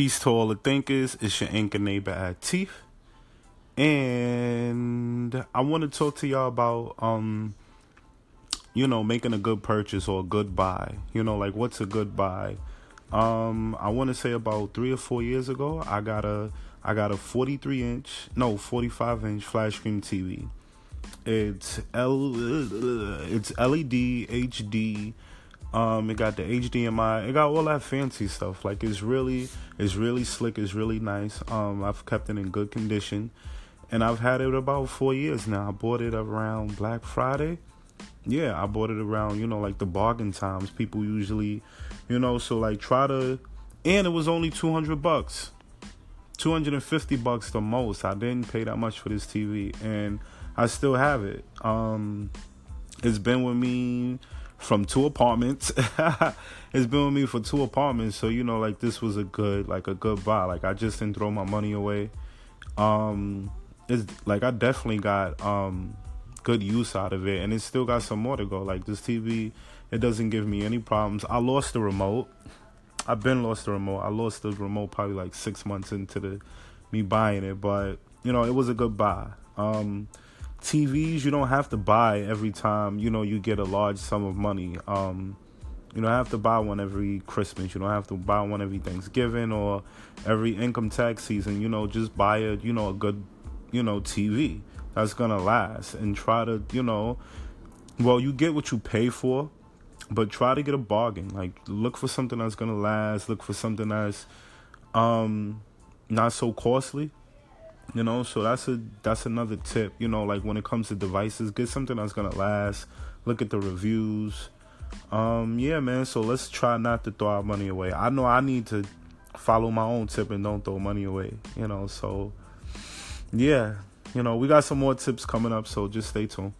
Peace to all the thinkers. It's your anchor neighbor at Teeth. And I want to talk to y'all about um you know, making a good purchase or a good buy. You know, like what's a good buy? Um, I want to say about three or four years ago, I got a I got a 43 inch, no, 45 inch flat screen TV. It's L, it's LED HD. Um, it got the HDMI. It got all that fancy stuff. Like it's really, it's really slick. It's really nice. Um, I've kept it in good condition, and I've had it about four years now. I bought it around Black Friday. Yeah, I bought it around, you know, like the bargain times. People usually, you know, so like try to, and it was only two hundred bucks. 250 bucks the most. I didn't pay that much for this TV and I still have it. Um it's been with me from two apartments. it's been with me for two apartments, so you know like this was a good like a good buy. Like I just didn't throw my money away. Um it's like I definitely got um good use out of it and it still got some more to go. Like this TV it doesn't give me any problems. I lost the remote. I've been lost the remote. I lost the remote probably like six months into the me buying it, but you know it was a good buy. Um, TVs you don't have to buy every time you know you get a large sum of money. Um, you don't have to buy one every Christmas. You don't have to buy one every Thanksgiving or every income tax season. You know, just buy a you know a good you know TV that's gonna last and try to you know, well you get what you pay for but try to get a bargain. Like look for something that's gonna last. Look for something that's um not so costly. You know, so that's a that's another tip. You know, like when it comes to devices, get something that's gonna last. Look at the reviews. Um, yeah, man. So let's try not to throw our money away. I know I need to follow my own tip and don't throw money away. You know, so yeah, you know, we got some more tips coming up, so just stay tuned.